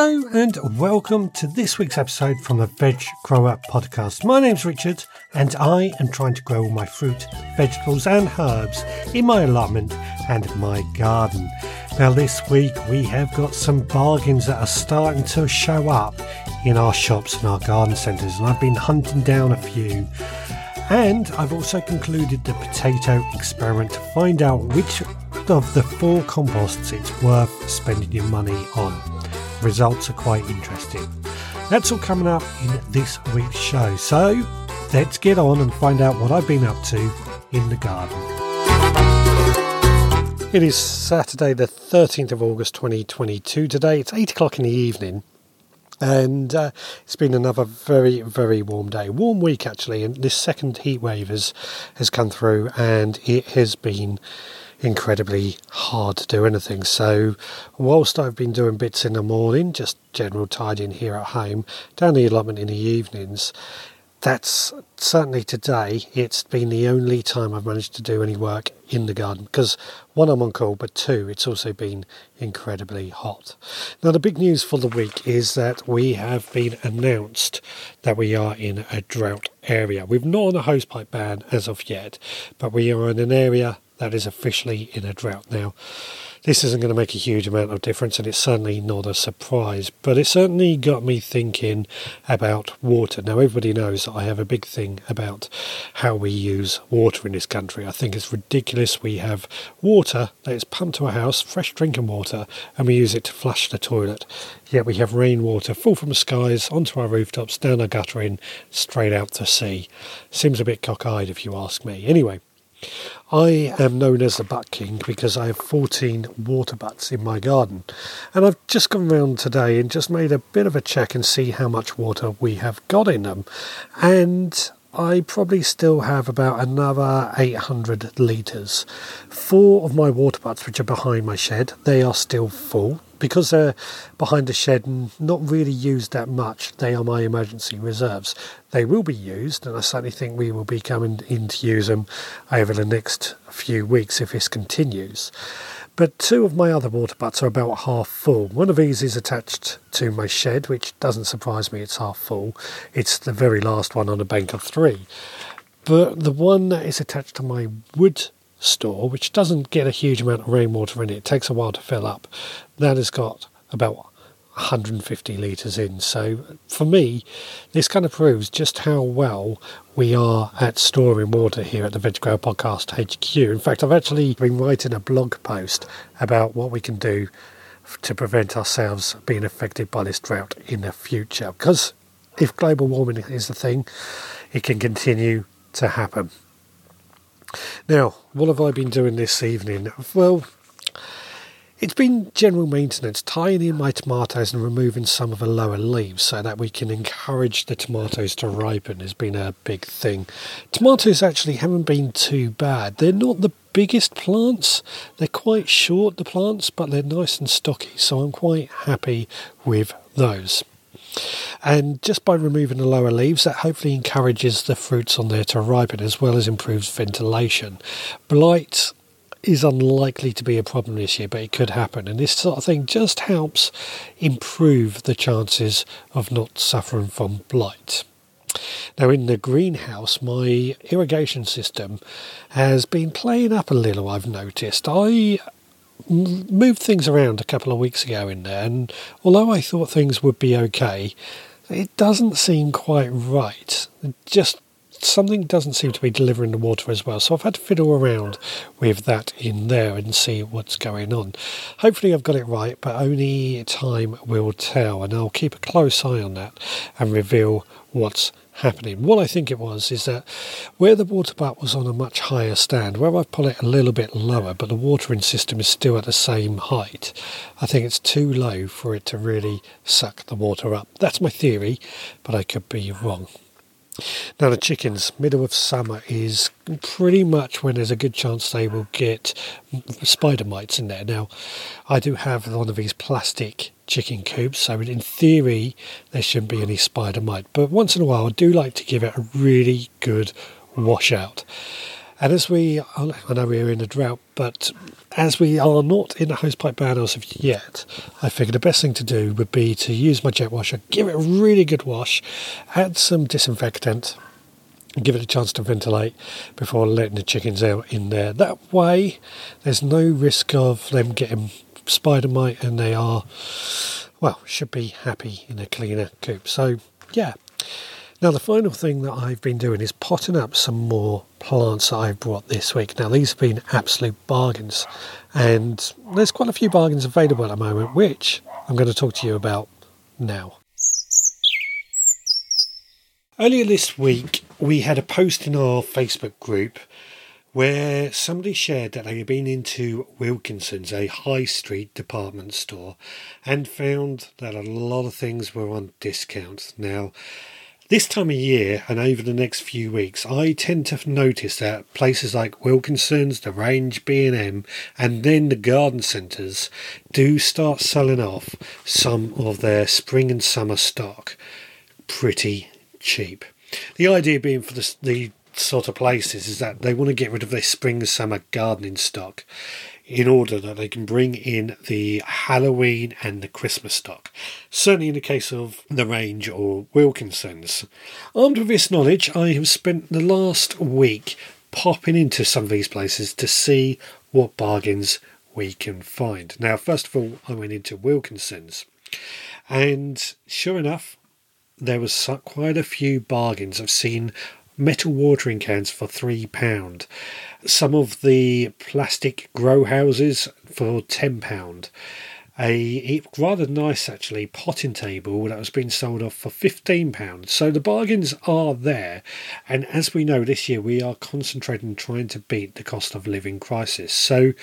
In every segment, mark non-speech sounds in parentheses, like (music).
Hello and welcome to this week's episode from the Veg Grower Podcast. My name's Richard and I am trying to grow all my fruit, vegetables and herbs in my allotment and my garden. Now this week we have got some bargains that are starting to show up in our shops and our garden centres and I've been hunting down a few. And I've also concluded the potato experiment to find out which of the four composts it's worth spending your money on. Results are quite interesting. That's all coming up in this week's show. So let's get on and find out what I've been up to in the garden. It is Saturday, the 13th of August 2022. Today it's 8 o'clock in the evening, and uh, it's been another very, very warm day. Warm week, actually, and this second heat wave has, has come through, and it has been incredibly hard to do anything. So, whilst I've been doing bits in the morning, just general tidying here at home, down the allotment in the evenings, that's certainly today it's been the only time I've managed to do any work in the garden because one I'm on call but two it's also been incredibly hot. Now the big news for the week is that we have been announced that we are in a drought area. We've not on a hosepipe ban as of yet but we are in an area that is officially in a drought now. This isn't going to make a huge amount of difference, and it's certainly not a surprise, but it certainly got me thinking about water. Now, everybody knows that I have a big thing about how we use water in this country. I think it's ridiculous we have water that is pumped to a house, fresh drinking water, and we use it to flush the toilet. Yet we have rainwater fall from the skies onto our rooftops, down our guttering, straight out to sea. Seems a bit cockeyed if you ask me. Anyway, I am known as the Butt King because I have 14 water butts in my garden. And I've just gone round today and just made a bit of a check and see how much water we have got in them. And I probably still have about another 800 litres. Four of my water butts, which are behind my shed, they are still full because they're behind the shed and not really used that much, they are my emergency reserves. They will be used, and I certainly think we will be coming in to use them over the next few weeks if this continues. But two of my other water butts are about half full. One of these is attached to my shed, which doesn't surprise me, it's half full. It's the very last one on a bank of three. But the one that is attached to my wood store, which doesn't get a huge amount of rainwater in it. It takes a while to fill up. That has got about 150 litres in. So for me, this kind of proves just how well we are at storing water here at the Veg Grower Podcast HQ. In fact, I've actually been writing a blog post about what we can do to prevent ourselves being affected by this drought in the future. Because if global warming is the thing, it can continue to happen. Now, what have I been doing this evening? Well, it's been general maintenance, tying in my tomatoes and removing some of the lower leaves so that we can encourage the tomatoes to ripen has been a big thing. Tomatoes actually haven't been too bad. They're not the biggest plants, they're quite short, the plants, but they're nice and stocky, so I'm quite happy with those. And just by removing the lower leaves, that hopefully encourages the fruits on there to ripen as well as improves ventilation. Blight is unlikely to be a problem this year, but it could happen. And this sort of thing just helps improve the chances of not suffering from blight. Now, in the greenhouse, my irrigation system has been playing up a little, I've noticed. I moved things around a couple of weeks ago in there, and although I thought things would be okay, it doesn't seem quite right. It just something doesn't seem to be delivering the water as well. So I've had to fiddle around with that in there and see what's going on. Hopefully I've got it right, but only time will tell, and I'll keep a close eye on that and reveal what's happening. What I think it was is that where the water butt was on a much higher stand, where I've it a little bit lower, but the watering system is still at the same height, I think it's too low for it to really suck the water up. That's my theory, but I could be wrong. Now, the chickens, middle of summer is pretty much when there's a good chance they will get spider mites in there. Now, I do have one of these plastic chicken coops, so in theory, there shouldn't be any spider mite. But once in a while, I do like to give it a really good wash out. And as we, I know we're in a drought, but as we are not in a hosepipe ban as of yet, I figured the best thing to do would be to use my jet washer, give it a really good wash, add some disinfectant, and give it a chance to ventilate before letting the chickens out in there. That way, there's no risk of them getting spider mite, and they are, well, should be happy in a cleaner coop. So, yeah. Now, the final thing that I've been doing is potting up some more plants that I've brought this week. Now, these have been absolute bargains, and there's quite a few bargains available at the moment, which I'm going to talk to you about now. Earlier this week, we had a post in our Facebook group where somebody shared that they had been into Wilkinson's, a high street department store, and found that a lot of things were on discount. Now, this time of year and over the next few weeks, I tend to notice that places like Wilkinson's, the Range, B&M, and then the garden centres do start selling off some of their spring and summer stock pretty cheap. The idea being for the, the sort of places is that they want to get rid of their spring summer gardening stock in order that they can bring in the Halloween and the Christmas stock. Certainly in the case of the range or Wilkinson's. Armed with this knowledge, I have spent the last week popping into some of these places to see what bargains we can find. Now, first of all, I went into Wilkinson's, and sure enough, there was quite a few bargains. I've seen metal watering cans for three pound, some of the plastic grow houses for ten pound, a rather nice actually potting table that was being sold off for fifteen pounds. So the bargains are there, and as we know this year we are concentrating trying to beat the cost of living crisis. So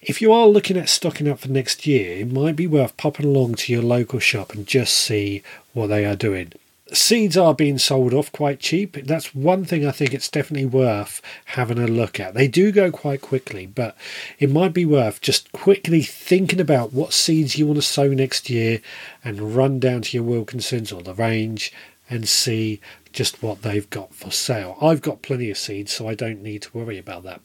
if you are looking at stocking up for next year, it might be worth popping along to your local shop and just see what they are doing. Seeds are being sold off quite cheap. That's one thing I think it's definitely worth having a look at. They do go quite quickly, but it might be worth just quickly thinking about what seeds you want to sow next year and run down to your Wilkinson's or the range and see just what they've got for sale. I've got plenty of seeds, so I don't need to worry about that.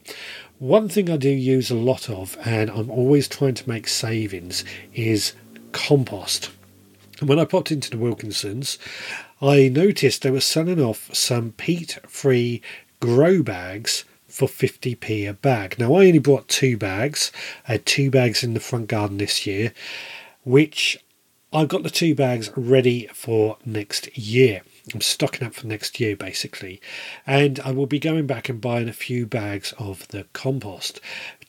One thing I do use a lot of, and I'm always trying to make savings, is compost. And when I popped into the Wilkinsons, I noticed they were selling off some peat free grow bags for 50p a bag. Now, I only bought two bags. I had two bags in the front garden this year, which I've got the two bags ready for next year. I'm stocking up for next year basically, and I will be going back and buying a few bags of the compost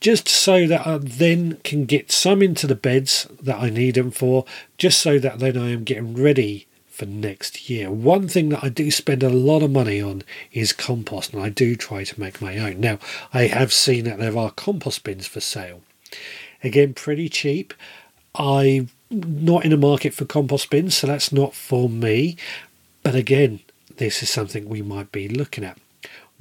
just so that I then can get some into the beds that I need them for, just so that then I am getting ready for next year. One thing that I do spend a lot of money on is compost, and I do try to make my own. Now, I have seen that there are compost bins for sale. Again, pretty cheap. I'm not in a market for compost bins, so that's not for me. But again, this is something we might be looking at.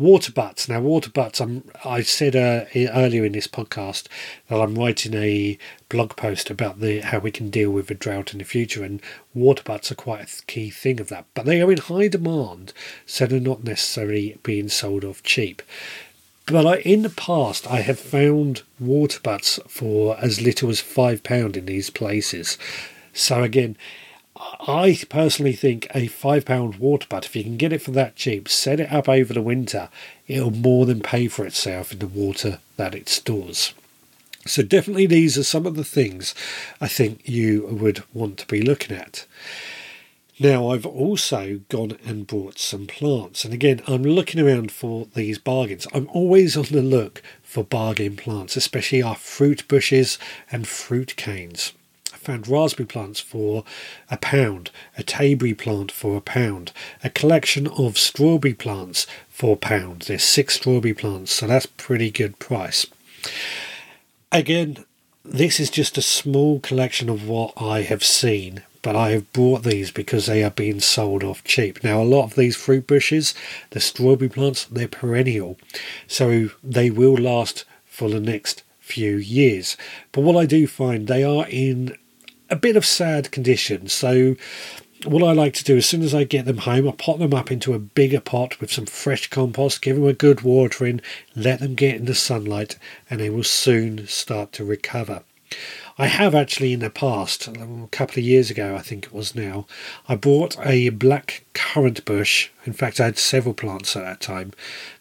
Water butts. Now, water butts. I'm, I said uh, earlier in this podcast that I'm writing a blog post about the how we can deal with the drought in the future, and water butts are quite a key thing of that. But they are in high demand, so they're not necessarily being sold off cheap. But I, in the past, I have found water butts for as little as five pound in these places. So again, I personally think a five pound water butt, if you can get it for that cheap, set it up over the winter, it'll more than pay for itself in the water that it stores. So, definitely, these are some of the things I think you would want to be looking at. Now, I've also gone and bought some plants, and again, I'm looking around for these bargains. I'm always on the look for bargain plants, especially our fruit bushes and fruit canes found raspberry plants for a pound, a tayberry plant for a pound, a collection of strawberry plants for a pound. There's six strawberry plants, so that's pretty good price. Again, this is just a small collection of what I have seen, but I have bought these because they are being sold off cheap. Now, a lot of these fruit bushes, the strawberry plants, they're perennial, so they will last for the next few years. But what I do find, they are in a bit of sad condition. So what I like to do as soon as I get them home, I pot them up into a bigger pot with some fresh compost, give them a good watering, let them get in the sunlight, and they will soon start to recover. I have actually in the past, a couple of years ago, I think it was now, I bought a black currant bush. In fact, I had several plants at that time.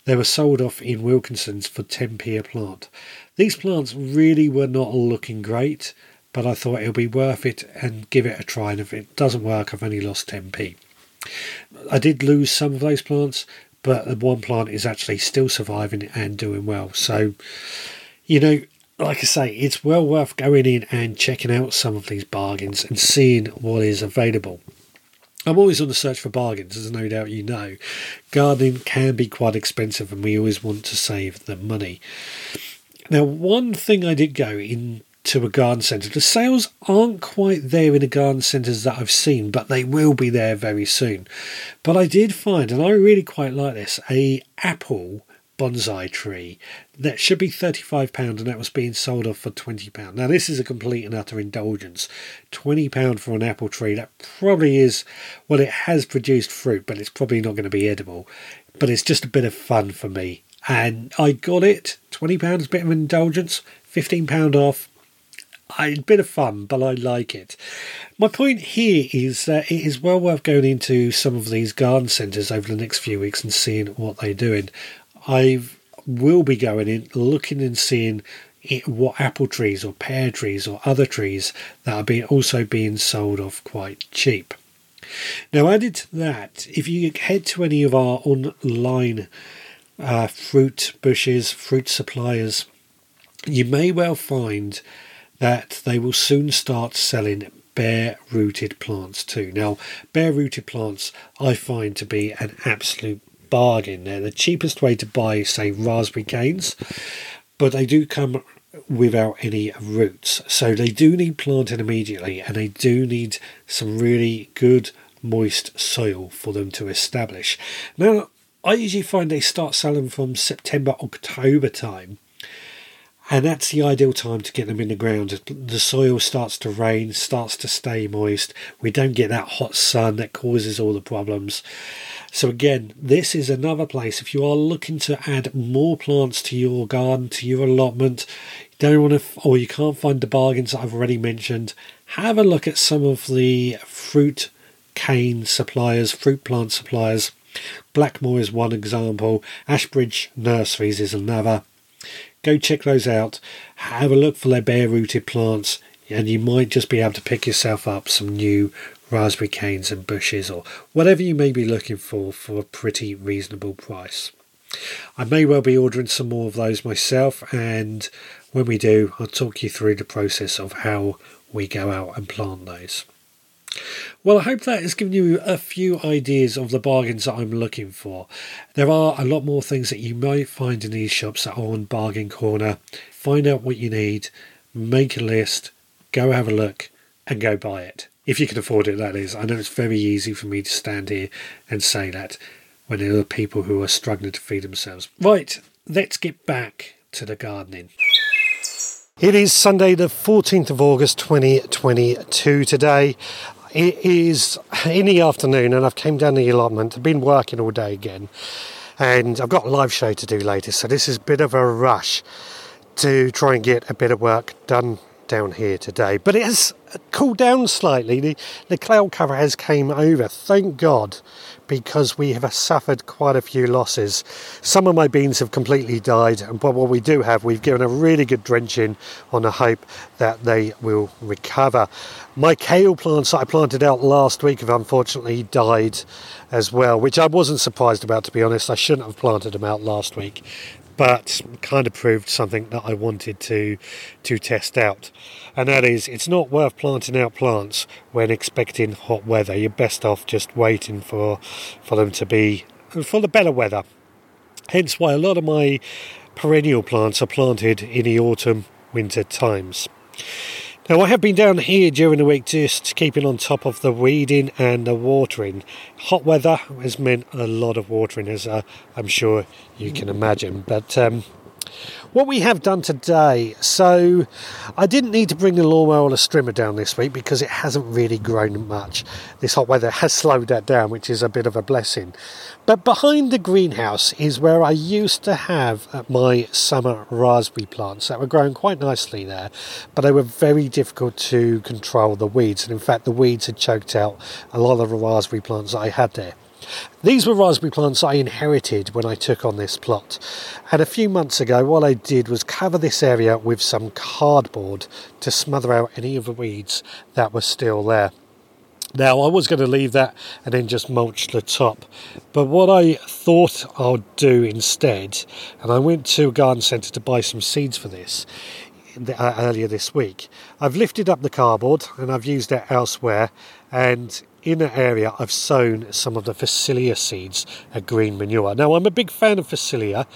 They were sold off in Wilkinson's for 10p a plant. These plants really were not looking great but I thought it'll be worth it and give it a try. And if it doesn't work, I've only lost 10p. I did lose some of those plants, but the one plant is actually still surviving and doing well. So, you know, like I say, it's well worth going in and checking out some of these bargains and seeing what is available. I'm always on the search for bargains, as no doubt you know. Gardening can be quite expensive, and we always want to save the money. Now, one thing I did go in to a garden centre. The sales aren't quite there in the garden centres that I've seen, but they will be there very soon. But I did find, and I really quite like this, a apple bonsai tree that should be £35 and that was being sold off for £20. Now, this is a complete and utter indulgence. £20 for an apple tree, that probably is, well, it has produced fruit, but it's probably not going to be edible. But it's just a bit of fun for me. And I got it, £20, a bit of indulgence, £15 off a bit of fun, but I like it. My point here is that it is well worth going into some of these garden centres over the next few weeks and seeing what they're doing. I will be going in, looking and seeing what apple trees or pear trees or other trees that are being also being sold off quite cheap. Now, added to that, if you head to any of our online uh, fruit bushes, fruit suppliers, you may well find that they will soon start selling bare rooted plants too. Now, bare rooted plants I find to be an absolute bargain. They're the cheapest way to buy, say, raspberry canes, but they do come without any roots. So they do need planting immediately and they do need some really good moist soil for them to establish. Now, I usually find they start selling from September, October time and that's the ideal time to get them in the ground. The soil starts to rain, starts to stay moist. We don't get that hot sun that causes all the problems. So again, this is another place if you are looking to add more plants to your garden, to your allotment, you don't want to, or you can't find the bargains that I've already mentioned. Have a look at some of the fruit cane suppliers, fruit plant suppliers. Blackmoor is one example. Ashbridge Nurseries is another. Go check those out. Have a look for their bare rooted plants, and you might just be able to pick yourself up some new raspberry canes and bushes or whatever you may be looking for for a pretty reasonable price. I may well be ordering some more of those myself, and when we do, I'll talk you through the process of how we go out and plant those. Well, I hope that has given you a few ideas of the bargains that I'm looking for. There are a lot more things that you might find in these shops that are on Bargain Corner. Find out what you need, make a list, go have a look, and go buy it. If you can afford it, that is. I know it's very easy for me to stand here and say that when there are people who are struggling to feed themselves. Right, let's get back to the gardening. It is Sunday, the 14th of August 2022 today. It is in the afternoon, and I've came down the allotment. I've been working all day again, and I've got a live show to do later. So this is a bit of a rush to try and get a bit of work done down here today. But it has cooled down slightly. The, the cloud cover has came over, thank God, because we have suffered quite a few losses. Some of my beans have completely died, but what we do have, we've given a really good drenching on the hope that they will recover. My kale plants that I planted out last week have unfortunately died as well, which I wasn't surprised about to be honest. I shouldn't have planted them out last week but kind of proved something that I wanted to to test out. And that is it's not worth planting out plants when expecting hot weather. You're best off just waiting for for them to be for the better weather. Hence why a lot of my perennial plants are planted in the autumn winter times. Now, I have been down here during the week just keeping on top of the weeding and the watering. Hot weather has meant a lot of watering, as uh, I'm sure you can imagine. But um, what we have done today, so I didn't need to bring the lawnmower or the strimmer down this week because it hasn't really grown much. This hot weather has (laughs) slowed that down, which is a bit of a blessing. But behind the greenhouse is where I used to have uh, my summer raspberry plants that were growing quite nicely there, but they were very difficult to control the weeds. And in fact, the weeds had choked out a lot of the raspberry plants that I had there. These were raspberry plants I inherited when I took on this plot. And a few months ago, what I did was cover this area with some cardboard to smother out any of the weeds that were still there. Now, I was going to leave that and then just mulch the top. But what I thought I'd do instead, and I went to a garden centre to buy some seeds for this uh, earlier this week, I've lifted up the cardboard and I've used it elsewhere. And in an area I've sown some of the Phacelia seeds a green manure. Now I'm a big fan of Phacelia.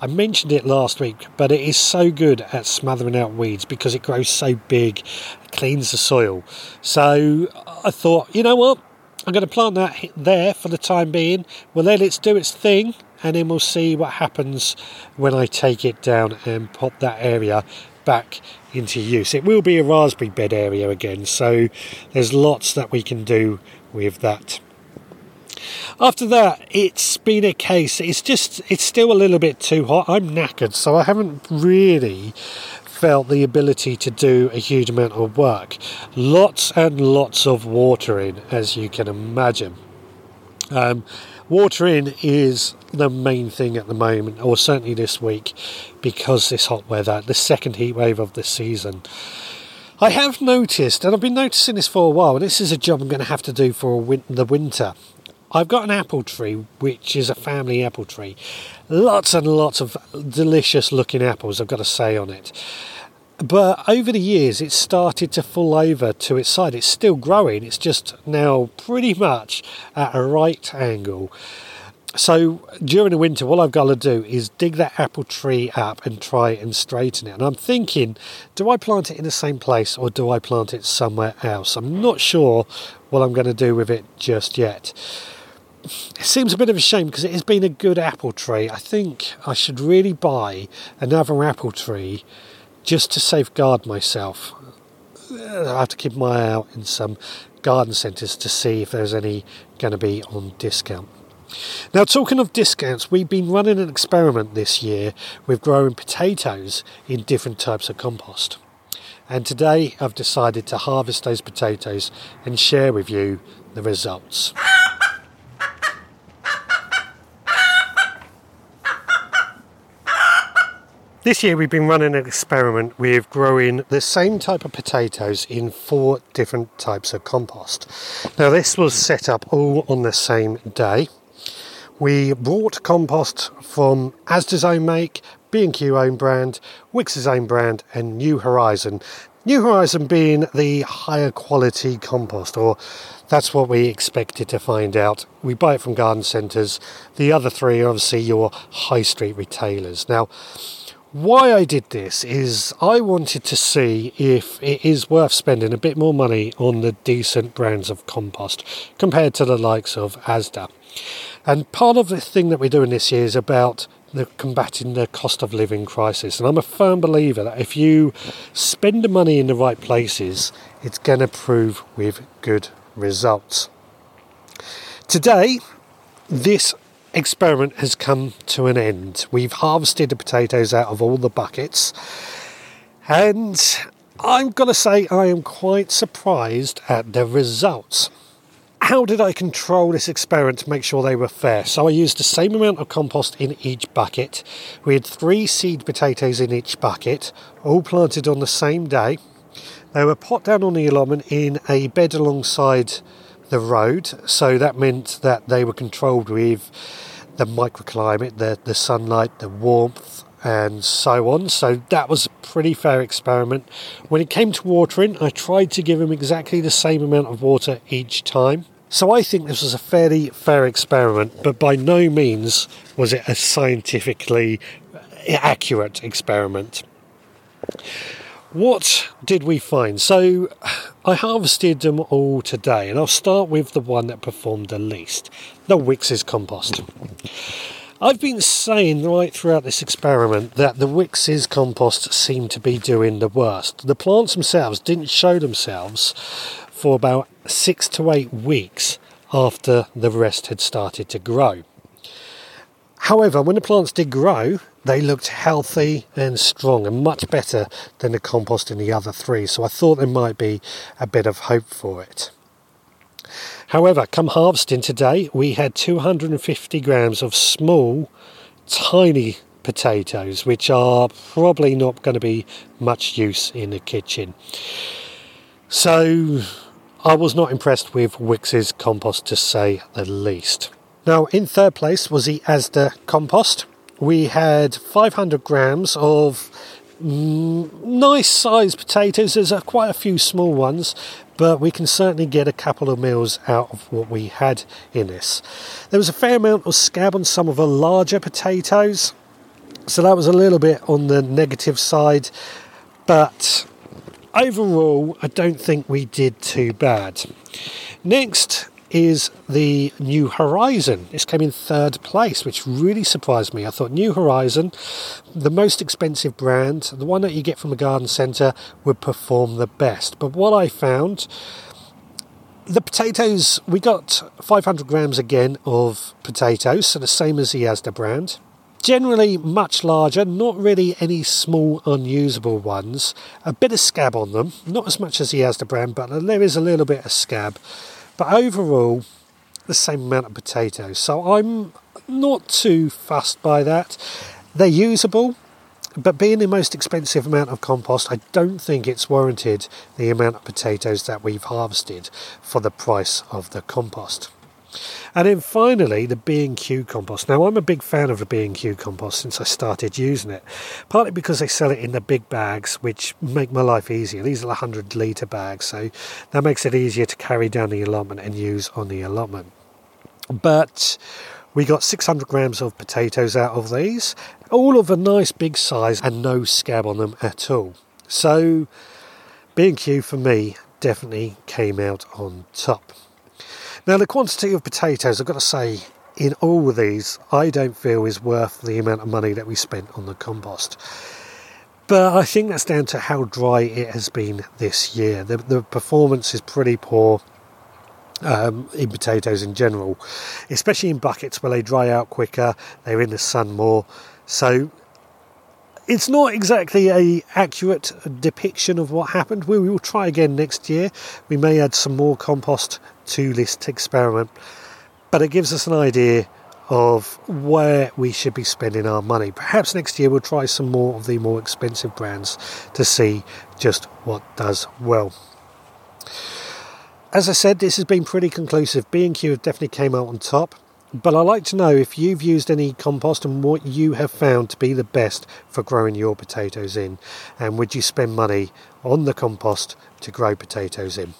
I mentioned it last week, but it is so good at smothering out weeds because it grows so big, cleans the soil. So I thought, you know what? I'm going to plant that there for the time being. We'll let it do its thing and then we'll see what happens when I take it down and put that area back into use. It will be a raspberry bed area again, so there's lots that we can do with that. After that, it's been a case, it's just, it's still a little bit too hot. I'm knackered, so I haven't really felt the ability to do a huge amount of work. Lots and lots of watering, as you can imagine. Um, watering is the main thing at the moment, or certainly this week, because this hot weather, the second heat wave of the season. I have noticed, and I've been noticing this for a while, and this is a job I'm going to have to do for win- the winter. I've got an apple tree, which is a family apple tree. Lots and lots of delicious looking apples, I've got to say, on it. But over the years, it's started to fall over to its side. It's still growing, it's just now pretty much at a right angle. So during the winter, what I've got to do is dig that apple tree up and try and straighten it. And I'm thinking, do I plant it in the same place or do I plant it somewhere else? I'm not sure what I'm going to do with it just yet. It seems a bit of a shame because it has been a good apple tree. I think I should really buy another apple tree just to safeguard myself, I have to keep my eye out in some garden centres to see if there's any going to be on discount. Now, talking of discounts, we've been running an experiment this year with growing potatoes in different types of compost. And today I've decided to harvest those potatoes and share with you the results. This year we've been running an experiment with growing the same type of potatoes in four different types of compost. Now this was set up all on the same day. We brought compost from Asda's own make, B&Q own brand, Wickes's own brand and New Horizon. New Horizon being the higher quality compost or that's what we expected to find out. We buy it from garden centres. The other three are obviously your high street retailers. Now why I did this is I wanted to see if it is worth spending a bit more money on the decent brands of compost compared to the likes of Asda. And part of the thing that we're doing this year is about the combating the cost of living crisis. And I'm a firm believer that if you spend the money in the right places, it's going to prove with good results. Today, this experiment has come to an end. We've harvested the potatoes out of all the buckets, and I'm going to say I am quite surprised at the results. How did I control this experiment to make sure they were fair? So I used the same amount of compost in each bucket. We had three seed potatoes in each bucket, all planted on the same day. They were put down on the allotment in a bed alongside the road, so that meant that they were controlled with the microclimate, the, the sunlight, the warmth, and so on. So that was a pretty fair experiment. When it came to watering, I tried to give them exactly the same amount of water each time. So I think this was a fairly fair experiment, but by no means was it a scientifically accurate experiment. What did we find? So I harvested them all today, and I'll start with the one that performed the least the Wickes compost. I've been saying right throughout this experiment that the Wickes compost seemed to be doing the worst. The plants themselves didn't show themselves for about six to eight weeks after the rest had started to grow. However, when the plants did grow, they looked healthy and strong and much better than the compost in the other three, so I thought there might be a bit of hope for it. However, come harvesting today, we had 250 grams of small, tiny potatoes, which are probably not going to be much use in the kitchen. So I was not impressed with Wickes' compost to say the least. Now, in third place was the Asda compost. We had 500 grams of mm, nice sized potatoes. There's a, quite a few small ones, but we can certainly get a couple of meals out of what we had in this. There was a fair amount of scab on some of the larger potatoes, so that was a little bit on the negative side, but overall, I don't think we did too bad. Next is the New Horizon. This came in third place, which really surprised me. I thought New Horizon, the most expensive brand, the one that you get from a garden centre, would perform the best. But what I found, the potatoes, we got 500 grams again of potatoes, so the same as the Asda brand. Generally much larger, not really any small unusable ones. A bit of scab on them, not as much as the Asda brand, but there is a little bit of scab. But overall, the same amount of potatoes. So I'm not too fussed by that. They're usable, but being the most expensive amount of compost, I don't think it's warranted the amount of potatoes that we've harvested for the price of the compost. And then finally, the B&Q compost. Now, I'm a big fan of the B&Q compost since I started using it, partly because they sell it in the big bags, which make my life easier. These are 100 litre bags, so that makes it easier to carry down the allotment and use on the allotment. But we got 600 grams of potatoes out of these, all of a nice big size and no scab on them at all. So, B&Q for me definitely came out on top. Now, the quantity of potatoes, I've got to say, in all of these, I don't feel is worth the amount of money that we spent on the compost. But I think that's down to how dry it has been this year. The, the performance is pretty poor um, in potatoes in general, especially in buckets where they dry out quicker, they're in the sun more. So it's not exactly a accurate depiction of what happened. We will try again next year. We may add some more compost to this experiment, but it gives us an idea of where we should be spending our money. Perhaps next year we'll try some more of the more expensive brands to see just what does well. As I said, this has been pretty conclusive. B&Q have definitely came out on top. But I'd like to know if you've used any compost and what you have found to be the best for growing your potatoes in. And would you spend money on the compost to grow potatoes in?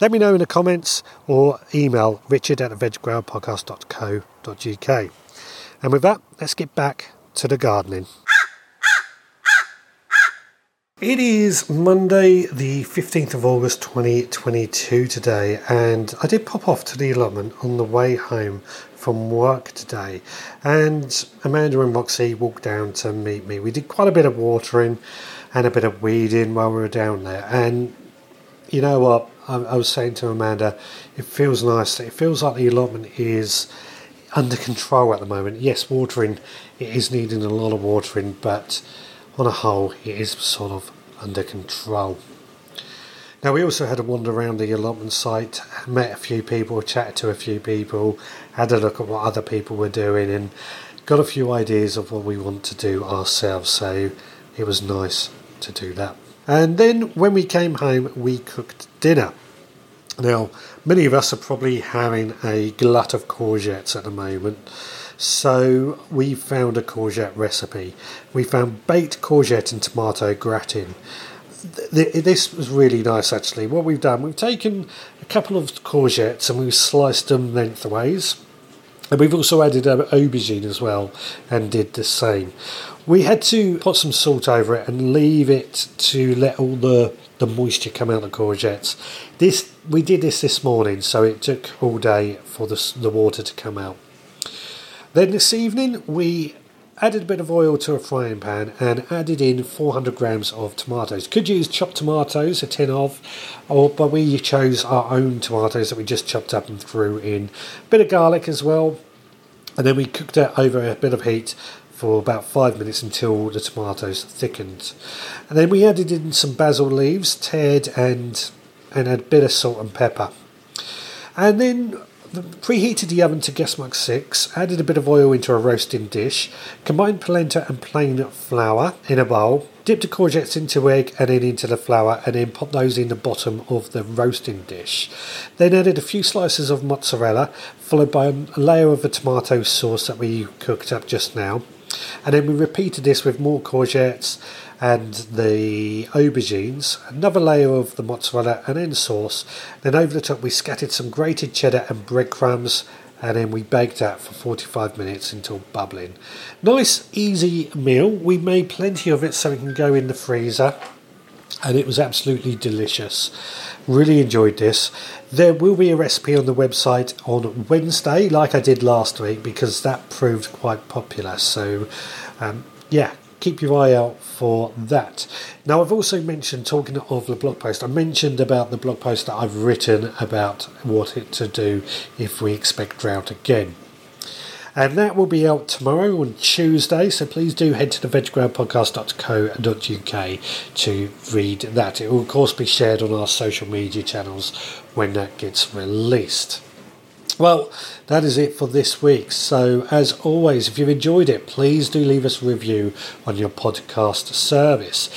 Let me know in the comments or email richard at veggrowerpodcast.co.uk. And with that, let's get back to the gardening. It is Monday, the 15th of August 2022 today, and I did pop off to the allotment on the way home from work today. And Amanda and Roxy walked down to meet me. We did quite a bit of watering and a bit of weeding while we were down there. And you know what? I, I was saying to Amanda, it feels nice. It feels like the allotment is under control at the moment. Yes, watering, it is needing a lot of watering, but on a whole, it is sort of under control. Now, we also had a wander around the allotment site, met a few people, chatted to a few people, had a look at what other people were doing, and got a few ideas of what we want to do ourselves. So it was nice to do that. And then when we came home, we cooked dinner. Now, many of us are probably having a glut of courgettes at the moment. So we found a courgette recipe. We found baked courgette and tomato gratin. This was really nice actually. What we've done, we've taken a couple of courgettes and we've sliced them lengthways. And we've also added an aubergine as well and did the same. We had to put some salt over it and leave it to let all the, the moisture come out of the courgettes. This we did this this morning, so it took all day for the, the water to come out. Then this evening we added a bit of oil to a frying pan and added in 400 grams of tomatoes. Could use chopped tomatoes, a tin of, or but we chose our own tomatoes that we just chopped up and threw in. A bit of garlic as well, and then we cooked it over a bit of heat for about five minutes until the tomatoes thickened. And then we added in some basil leaves, teared and and a bit of salt and pepper. And then preheated the oven to gas mark 6, added a bit of oil into a roasting dish, combined polenta and plain flour in a bowl, dipped the courgettes into egg and then into the flour, and then put those in the bottom of the roasting dish. Then added a few slices of mozzarella, followed by a layer of the tomato sauce that we cooked up just now. And then we repeated this with more courgettes and the aubergines, another layer of the mozzarella and then sauce. Then over the top we scattered some grated cheddar and breadcrumbs and then we baked that for 45 minutes until bubbling. Nice easy meal. We made plenty of it so it can go in the freezer and it was absolutely delicious. Really enjoyed this. There will be a recipe on the website on Wednesday, like I did last week, because that proved quite popular. So, um, yeah, keep your eye out for that. Now, I've also mentioned, talking of the blog post, I mentioned about the blog post that I've written about what it to do if we expect drought again. And that will be out tomorrow on Tuesday, so please do head to the veggrowerpodcast.co.uk to read that. It will, of course, be shared on our social media channels when that gets released. Well, that is it for this week. So, as always, if you've enjoyed it, please do leave us a review on your podcast service.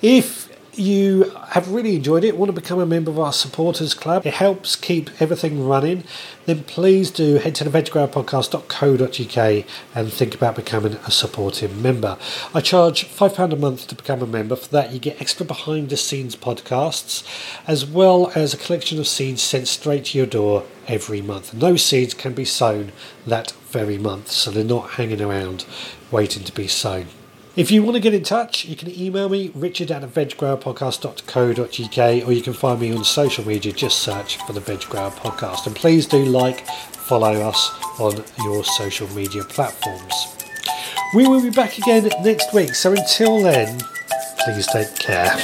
If you have really enjoyed it, want to become a member of our supporters club, it helps keep everything running, then please do head to the veggrowerpodcast.co.uk and think about becoming a supporting member. I charge £5 a month to become a member. For that, you get extra behind the scenes podcasts, as well as a collection of seeds sent straight to your door every month. Those seeds can be sown that very month, so they're not hanging around waiting to be sown. If you want to get in touch, you can email me, richard at veggrowerpodcast.co.uk, or you can find me on social media. Just search for the Veg Grower Podcast. And please do like, follow us on your social media platforms. We will be back again next week. So until then, please take care.